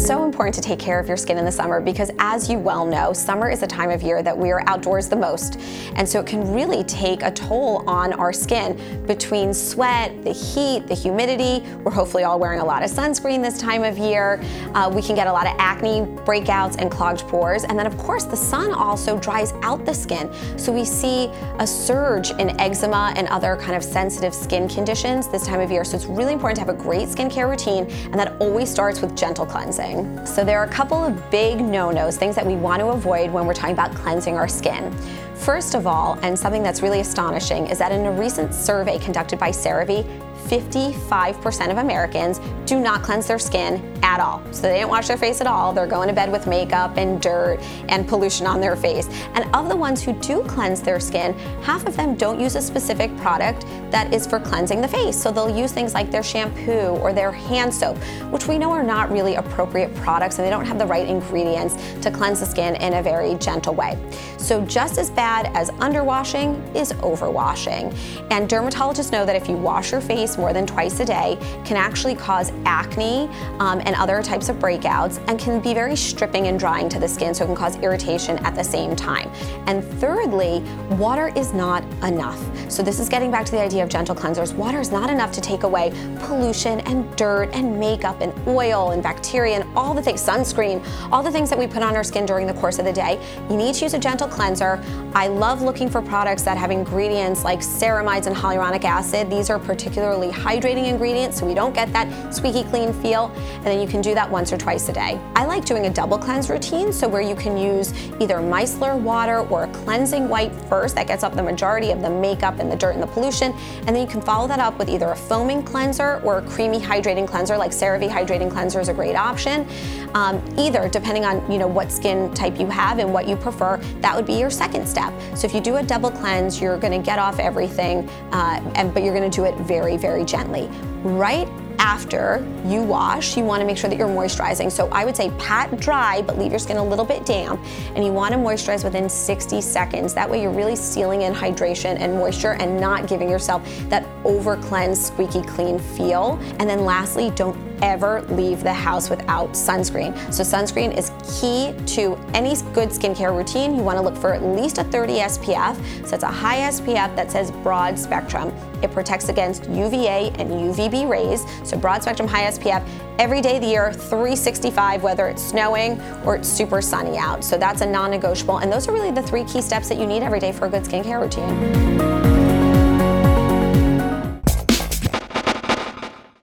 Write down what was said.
So important to take care of your skin in the summer because, as you well know, summer is the time of year that we are outdoors the most. And so it can really take a toll on our skin between sweat, the heat, the humidity. We're hopefully all wearing a lot of sunscreen this time of year. Uh, we can get a lot of acne breakouts and clogged pores. And then, of course, the sun also dries out the skin. So we see a surge in eczema and other kind of sensitive skin conditions this time of year. So it's really important to have a great skincare routine, and that always starts with gentle cleansing. So there are a couple of big no-nos, things that we want to avoid when we're talking about cleansing our skin. First of all, and something that's really astonishing, is that in a recent survey conducted by CeraVe, 55% of Americans do not cleanse their skin at all. So they don't wash their face at all. They're going to bed with makeup and dirt and pollution on their face. And of the ones who do cleanse their skin, half of them don't use a specific product that is for cleansing the face. So they'll use things like their shampoo or their hand soap, which we know are not really appropriate products and they don't have the right ingredients to cleanse the skin in a very gentle way. So just as bad as underwashing is overwashing. And dermatologists know that if you wash your face more than twice a day can actually cause acne um, and other types of breakouts and can be very stripping and drying to the skin, so it can cause irritation at the same time. And thirdly, water is not enough. So this is getting back to the idea of gentle cleansers. Water is not enough to take away pollution and dirt and makeup and oil and bacteria and all the things, sunscreen, all the things that we put on our skin during the course of the day. You need to use a gentle cleanser. I love looking for products that have ingredients like ceramides and hyaluronic acid. These are particularly hydrating ingredients so we don't get that squeaky clean feel. And then you can do that once or twice a day. I like doing a double cleanse routine, so where you can use either micellar water or a cleansing wipe first that gets up the majority of the makeup and the dirt and the pollution. And then you can follow that up with either a foaming cleanser or a creamy hydrating cleanser, like CeraVe Hydrating Cleanser is a great option. Um, either, depending on you know what skin type you have and what you prefer, that would be your second step. So if you do a double cleanse, you're going to get off everything, uh, and but you're going to do it very, very very gently. Right after you wash, you wanna make sure that you're moisturizing. So I would say pat dry, but leave your skin a little bit damp. And you wanna moisturize within 60 seconds. That way you're really sealing in hydration and moisture and not giving yourself that over cleansed, squeaky clean feel. And then lastly, don't ever leave the house without sunscreen. So sunscreen is key to any good skincare routine. You wanna look for at least a 30 SPF. So it's a high SPF that says broad spectrum. It protects against UVA and UVB rays. So broad spectrum high SPF every day of the year, 365, whether it's snowing or it's super sunny out. So that's a non-negotiable. And those are really the three key steps that you need every day for a good skincare routine.